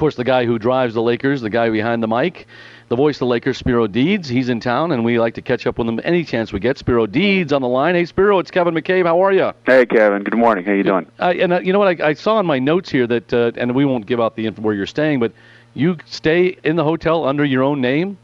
course, the guy who drives the Lakers, the guy behind the mic, the voice of the Lakers, Spero Dedes. He's in town, and we like to catch up with him any chance we get. Spero Dedes on the line. Hey, Spero, it's Kevin McCabe. How are you? Hey, Kevin. Good morning. How you doing? Uh, and uh, you know what? I, I, saw in my notes here that, uh, and we won't give out the info where you're staying, but you stay in the hotel under your own name.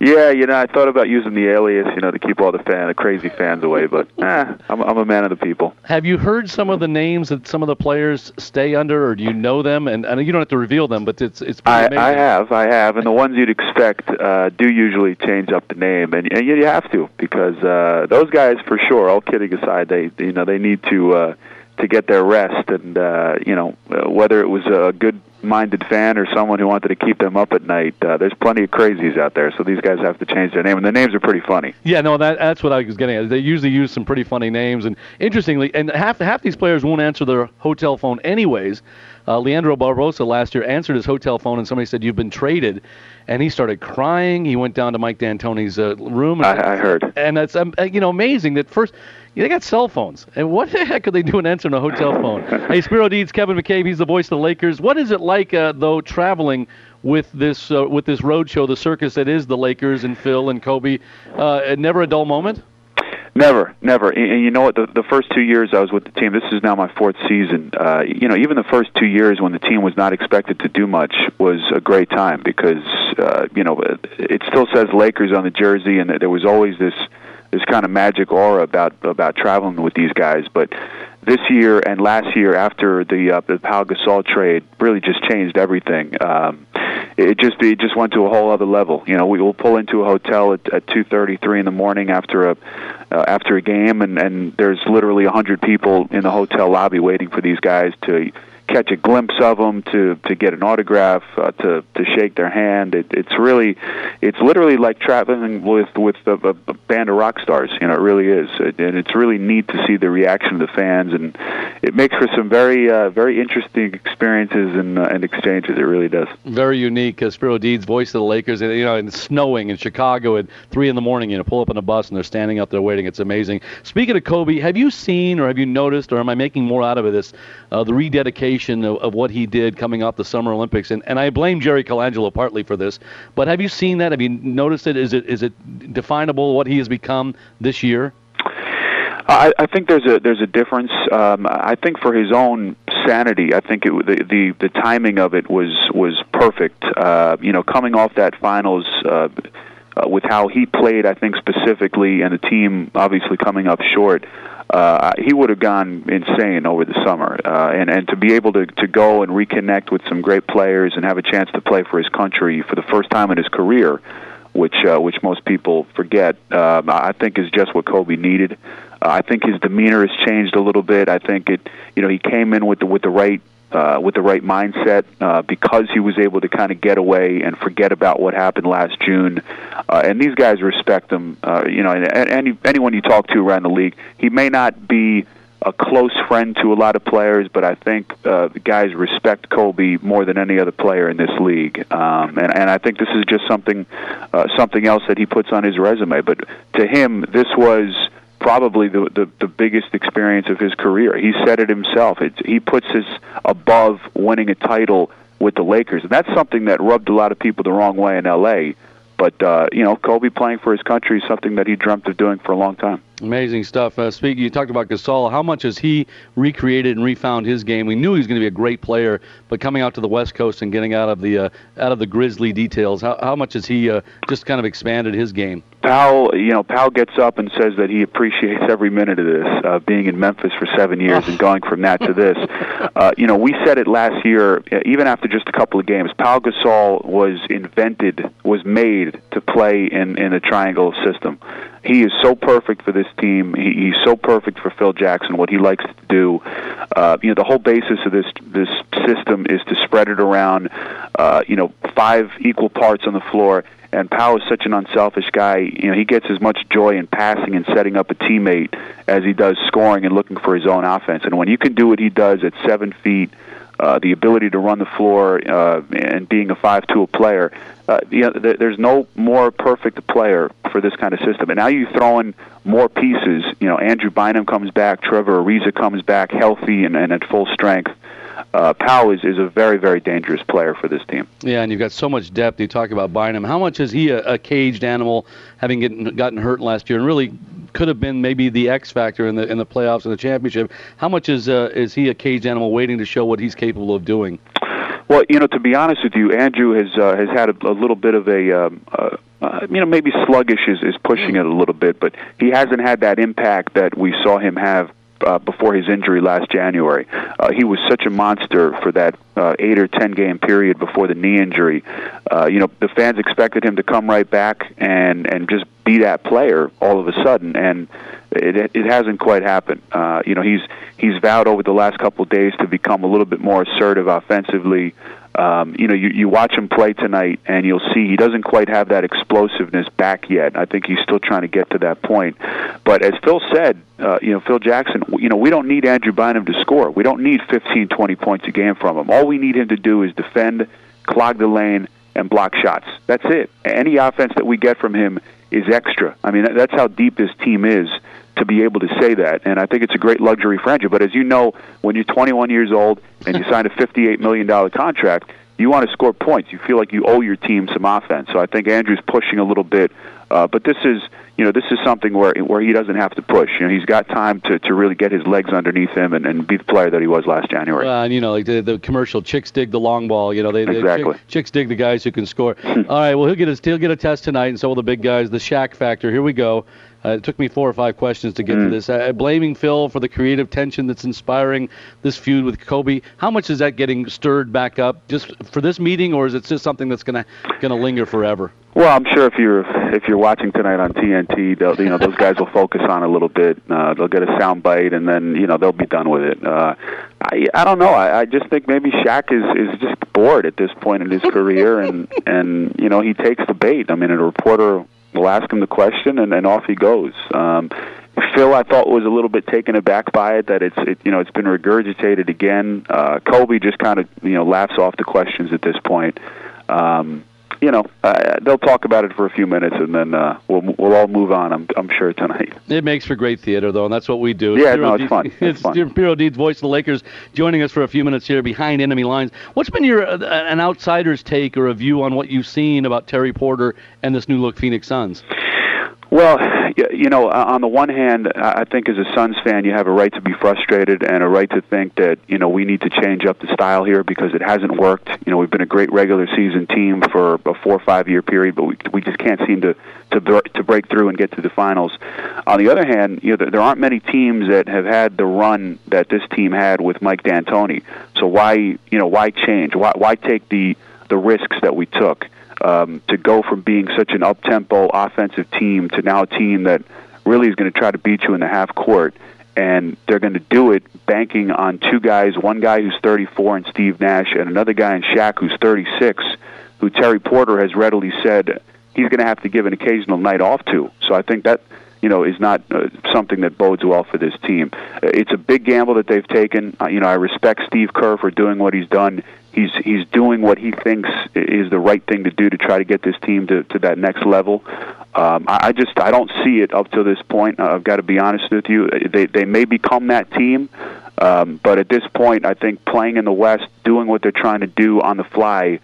Yeah, you know, I thought about using the alias, you know, to keep all the fan, the crazy fans away, but eh, I'm, I'm a man of the people. Have you heard some of the names that some of the players stay under, or do you know them? And, and you don't have to reveal them, but it's it's. I, amazing. I have, I have, and the ones you'd expect uh, do usually change up the name, and, and you have to because uh, those guys, for sure. All kidding aside, they you know they need to. Uh, to get their rest, and uh, you know whether it was a good minded fan or someone who wanted to keep them up at night. Uh, there's plenty of crazies out there, so these guys have to change their name, and the names are pretty funny. Yeah, no, that, that's what I was getting at. They usually use some pretty funny names, and interestingly, and half half these players won't answer their hotel phone anyways. Uh, Leandro Barbosa last year answered his hotel phone, and somebody said, "You've been traded," and he started crying. He went down to Mike D'Antoni's uh, room. And, I, I heard. And that's um, uh, you know amazing that first they got cell phones. And what the heck could they do an answer on a hotel phone? hey, Spero Dedes, Kevin McCabe, he's the voice of the Lakers. What is it like, uh, though, traveling with this uh, with this road show, the circus that is the Lakers and Phil and Kobe? Uh, never a dull moment. Never, never. And you know what? The, the first two years I was with the team, this is now my fourth season. Uh, you know, even the first two years when the team was not expected to do much was a great time because, uh, you know, it still says Lakers on the jersey, and there was always this this kind of magic aura about about traveling with these guys. But this year and last year, after the uh, the Pau Gasol trade, really just changed everything. Um, it just it just went to a whole other level. You know, we will pull into a hotel at, at two thirty, three in the morning after a uh, after a game, and and there's literally a hundred people in the hotel lobby waiting for these guys to catch a glimpse of them, to to get an autograph, uh, to to shake their hand. It, it's really, it's literally like traveling with with a, a band of rock stars. You know, it really is, and it's really neat to see the reaction of the fans, and it makes for some very uh, very interesting experiences and uh, and exchanges. It really does. Very unique. Uh, Spero Dedes, voice of the Lakers. You know, and snowing in Chicago at three in the morning. You know, pull up on a bus and they're standing out there waiting. It's amazing. Speaking of Kobe, have you seen or have you noticed, or am I making more out of? This uh, the rededication of, of, what he did coming off the Summer Olympics, and, and I blame Jerry Colangelo partly for this. But have you seen that? Have you noticed it? Is it is it definable what he has become this year? I, I think there's a there's a difference. Um, I think for his own sanity, I think it, the, the the timing of it was was perfect. Uh, you know, coming off that finals. Uh, uh, with how he played, I think specifically, and the team obviously coming up short, uh, he would have gone insane over the summer. Uh, and and to be able to to go and reconnect with some great players and have a chance to play for his country for the first time in his career, which uh, which most people forget, um, I think is just what Kobe needed. Uh, I think his demeanor has changed a little bit. I think it, you know, he came in with the with the right uh, with the right mindset uh, because he was able to kind of get away and forget about what happened last June. Uh, and these guys respect him. Uh, you know, and any anyone you talk to around the league, he may not be a close friend to a lot of players, but I think uh, the guys respect Kobe more than any other player in this league. Um, and, and I think this is just something uh, something else that he puts on his resume. But to him, this was probably the, the the biggest experience of his career. He said it himself. It, he puts his above winning a title with the Lakers, and that's something that rubbed a lot of people the wrong way in L.A. But uh, you know, Kobe playing for his country is something that he dreamt of doing for a long time. Amazing stuff. Uh, speaking, you talked about Gasol. How much has he recreated and refound his game? We knew he was going to be a great player, but coming out to the West Coast and getting out of the uh, out of the Grizzly details, how, how much has he uh, just kind of expanded his game? Pau, you know, Pau gets up and says that he appreciates every minute of this, uh, being in Memphis for seven years and going from that to this. Uh, you know, we said it last year, uh, even after just a couple of games. Pau Gasol was invented, was made to play in in a triangle system. He is so perfect for this team. He, he's so perfect for Phil Jackson. What he likes to do, uh, you know, the whole basis of this this system is to spread it around. Uh, you know, five equal parts on the floor and Pau is such an unselfish guy. You know, he gets as much joy in passing and setting up a teammate as he does scoring and looking for his own offense. And when you can do what he does at seven feet, uh, the ability to run the floor uh, and being a five-tool player, uh, you know, th- there's no more perfect player for this kind of system. And now you throw in more pieces. You know, Andrew Bynum comes back, Trevor Ariza comes back healthy and, and at full strength. uh, Pau is, is a very, very dangerous player for this team. Yeah, and you've got so much depth. You talk about Bynum. How much is he a, a caged animal, having gotten, gotten hurt last year, and really could have been maybe the X factor in the in the playoffs and the championship? How much is uh, is he a caged animal waiting to show what he's capable of doing? Well, you know, to be honest with you, Andrew has uh, has had a, a little bit of a um, uh, uh, you know maybe sluggish is, is pushing it a little bit, but he hasn't had that impact that we saw him have uh, before his injury last January. Uh, he was such a monster for that uh, eight or ten game period before the knee injury. Uh, you know, the fans expected him to come right back and and just be that player all of a sudden, and it it hasn't quite happened. Uh, you know, he's he's vowed over the last couple of days to become a little bit more assertive offensively. Um, you know, you, you watch him play tonight, and you'll see he doesn't quite have that explosiveness back yet. I think he's still trying to get to that point. But as Phil said, uh, you know, Phil Jackson, you know, we don't need Andrew Bynum to score. We don't need 15, 20 points a game from him. All we need him to do is defend, clog the lane, and block shots. That's it. Any offense that we get from him is extra. I mean, that's how deep this team is to be able to say that. And I think it's a great luxury for Andrew. But as you know, when you're 21 years old and you sign a $58 million contract, you want to score points. You feel like you owe your team some offense. So I think Andrew's pushing a little bit. Uh, but this is, you know, this is something where where he doesn't have to push. You know, he's got time to, to really get his legs underneath him and, and be the player that he was last January. Well, and you know, like the, the commercial, chicks dig the long ball. You know, they, exactly. Chick, chicks dig the guys who can score. All right, well, he'll get his he'll get a test tonight, and so will the big guys. The Shaq factor. Here we go. Uh, it took me four or five questions to get mm. to this. Uh, blaming Phil for the creative tension that's inspiring this feud with Kobe. How much is that getting stirred back up just for this meeting, or is it just something that's gonna gonna linger forever? Well, I'm sure if you're if you're watching tonight on TNT, they'll, you know those guys will focus on a little bit. Uh, they'll get a sound bite, and then you know they'll be done with it. Uh, I I don't know. I, I just think maybe Shaq is is just bored at this point in his career, and and you know he takes the bait. I mean, a reporter we'll ask him the question, and then off he goes. Um, Phil, I thought was a little bit taken aback by it that it's it, you know it's been regurgitated again. Uh, Kobe just kind of you know laughs off the questions at this point. Um, you know, uh, they'll talk about it for a few minutes, and then uh, we'll we'll all move on. I'm I'm sure tonight. It makes for great theater, though, and that's what we do. It's yeah, no, it's fun. It's, it's fun. Spero Dedes, voice of the Lakers, joining us for a few minutes here behind enemy lines. What's been your uh, an outsider's take or a view on what you've seen about Terry Porter and this new look Phoenix Suns? Well, you know, on the one hand, I think as a Suns fan, you have a right to be frustrated and a right to think that you know we need to change up the style here because it hasn't worked. You know, we've been a great regular season team for a four or five year period, but we we just can't seem to to to break through and get to the finals. On the other hand, you know, there aren't many teams that have had the run that this team had with Mike D'Antoni. So why you know why change? Why why take the the risks that we took? Um, to go from being such an up-tempo offensive team to now a team that really is going to try to beat you in the half court, and they're going to do it banking on two guys, one guy who's 34 and Steve Nash, and another guy in Shaq who's 36, who Terry Porter has readily said he's going to have to give an occasional night off to. So I think that you know, is not uh, something that bodes well for this team. Uh, it's a big gamble that they've taken. Uh, you know, I respect Steve Kerr for doing what he's done he's he's doing what he thinks is the right thing to do to try to get this team to, to that next level. Um, I, I just I don't see it up to this point. Uh, I've got to be honest with you. They they may become that team, um, but at this point, I think playing in the West, doing what they're trying to do on the fly,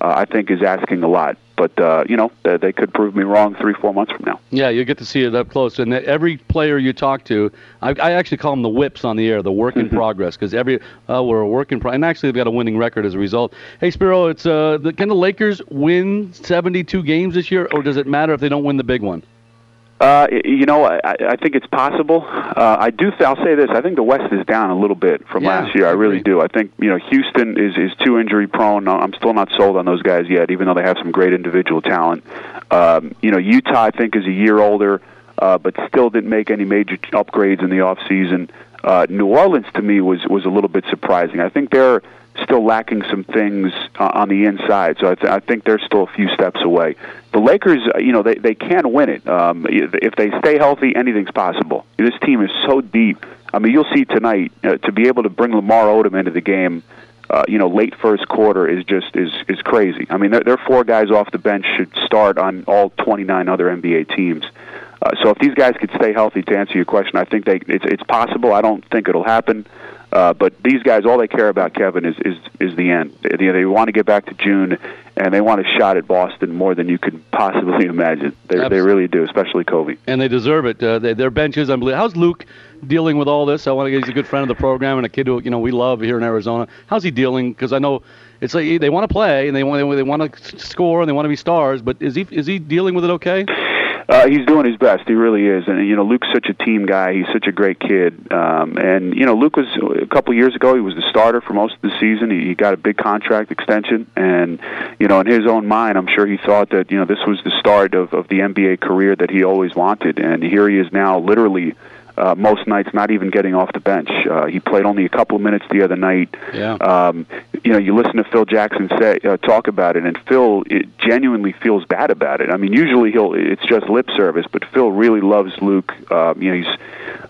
uh, I think is asking a lot but uh, you know they, they could prove me wrong three, four months from now. Yeah, you get to see it up close, and every player you talk to, I, I actually call them the whips on the air, the work in mm-hmm. progress, because every uh, we're a work in progress, and actually they've got a winning record as a result. Hey, Spero, it's uh, the, can the Lakers win 72 games this year, or does it matter if they don't win the big one? Uh, you know, I, I think it's possible. Uh, I do. Th- I'll say this: I think the West is down a little bit from yeah, last year. I, I really do. I think you know Houston is is too injury prone. I'm still not sold on those guys yet, even though they have some great individual talent. Um, you know, Utah I think is a year older, uh, but still didn't make any major upgrades in the off season. Uh, New Orleans to me was was a little bit surprising. I think they're still lacking some things uh, on the inside. So I, th- I think they're still a few steps away. The Lakers, uh, you know, they they can win it. Um, if they stay healthy, anything's possible. This team is so deep. I mean, you'll see tonight uh, to be able to bring Lamar Odom into the game. Uh, you know, late first quarter is just is is crazy. I mean, their four guys off the bench should start on all 29 other NBA teams. Uh, so if these guys could stay healthy, to answer your question, I think they it's it's possible. I don't think it'll happen. But these guys, all they care about, Kevin, is is is the end. They, they want to get back to June, and they want a shot at Boston more than you could possibly imagine. They they really do, especially Kobe. And they deserve it. Uh, they, their bench is unbelievable. How's Luke dealing with all this? I want to. He's a good friend of the program and a kid who you know we love here in Arizona. How's he dealing? Because I know it's like they want to play and they want they want to score and they want to be stars. But is he is he dealing with it okay? Uh, he's doing his best. He really is, and you know, Luke's such a team guy. He's such a great kid. Um, and you know, Luke was a couple years ago. He was the starter for most of the season. He, he got a big contract extension, and you know, in his own mind, I'm sure he thought that you know this was the start of of the NBA career that he always wanted. And here he is now, literally uh, most nights not even getting off the bench. Uh, he played only a couple of minutes the other night. Yeah. Um, you know, you listen to Phil Jackson say uh, talk about it, and Phil it genuinely feels bad about it. I mean, usually he'll it's just lip service, but Phil really loves Luke. Uh, you know, he's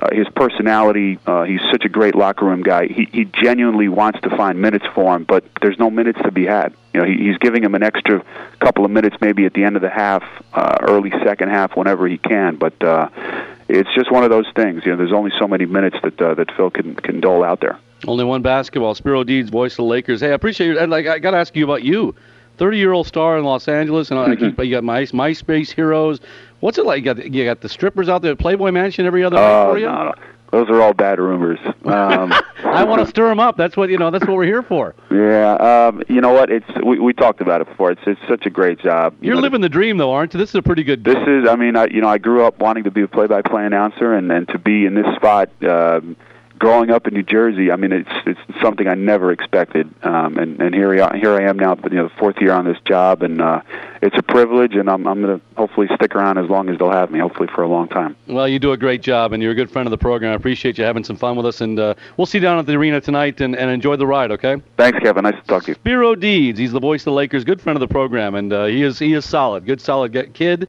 uh, his personality. Uh, he's such a great locker room guy. He he genuinely wants to find minutes for him, but there's no minutes to be had. You know, he, he's giving him an extra couple of minutes, maybe at the end of the half, uh, early second half, whenever he can. But uh, it's just one of those things. You know, there's only so many minutes that uh, that Phil can can dole out there. Only one basketball. Spero Dedes, voice of the Lakers. Hey, I appreciate you. And like, I got to ask you about you. 30-year-old star in Los Angeles, and mm-hmm. I keep you got my MySpace heroes. What's it like? You got, you got the strippers out there Playboy Mansion every other night uh, for you? No, no. Those are all bad rumors. Um, I want to stir them up. That's what you know. That's what we're here for. Yeah. Um, you know what? It's we, we talked about it before. It's it's such a great job. You You're know, living the dream, though, aren't you? This is a pretty good. This is. I mean, I you know I grew up wanting to be a play-by-play announcer, and and to be in this spot. Um, growing up in New Jersey, I mean, it's it's something I never expected, um, and and here I here I am now, you know, the fourth year on this job, and uh, it's a privilege, and I'm I'm going to hopefully stick around as long as they'll have me, hopefully for a long time. Well, you do a great job, and you're a good friend of the program. I appreciate you having some fun with us, and uh, we'll see you down at the arena tonight, and, and enjoy the ride. Okay? Thanks, Kevin. Nice to talk to you. Spero Dedes, he's the voice of the Lakers, good friend of the program, and uh, he is he is solid, good solid kid.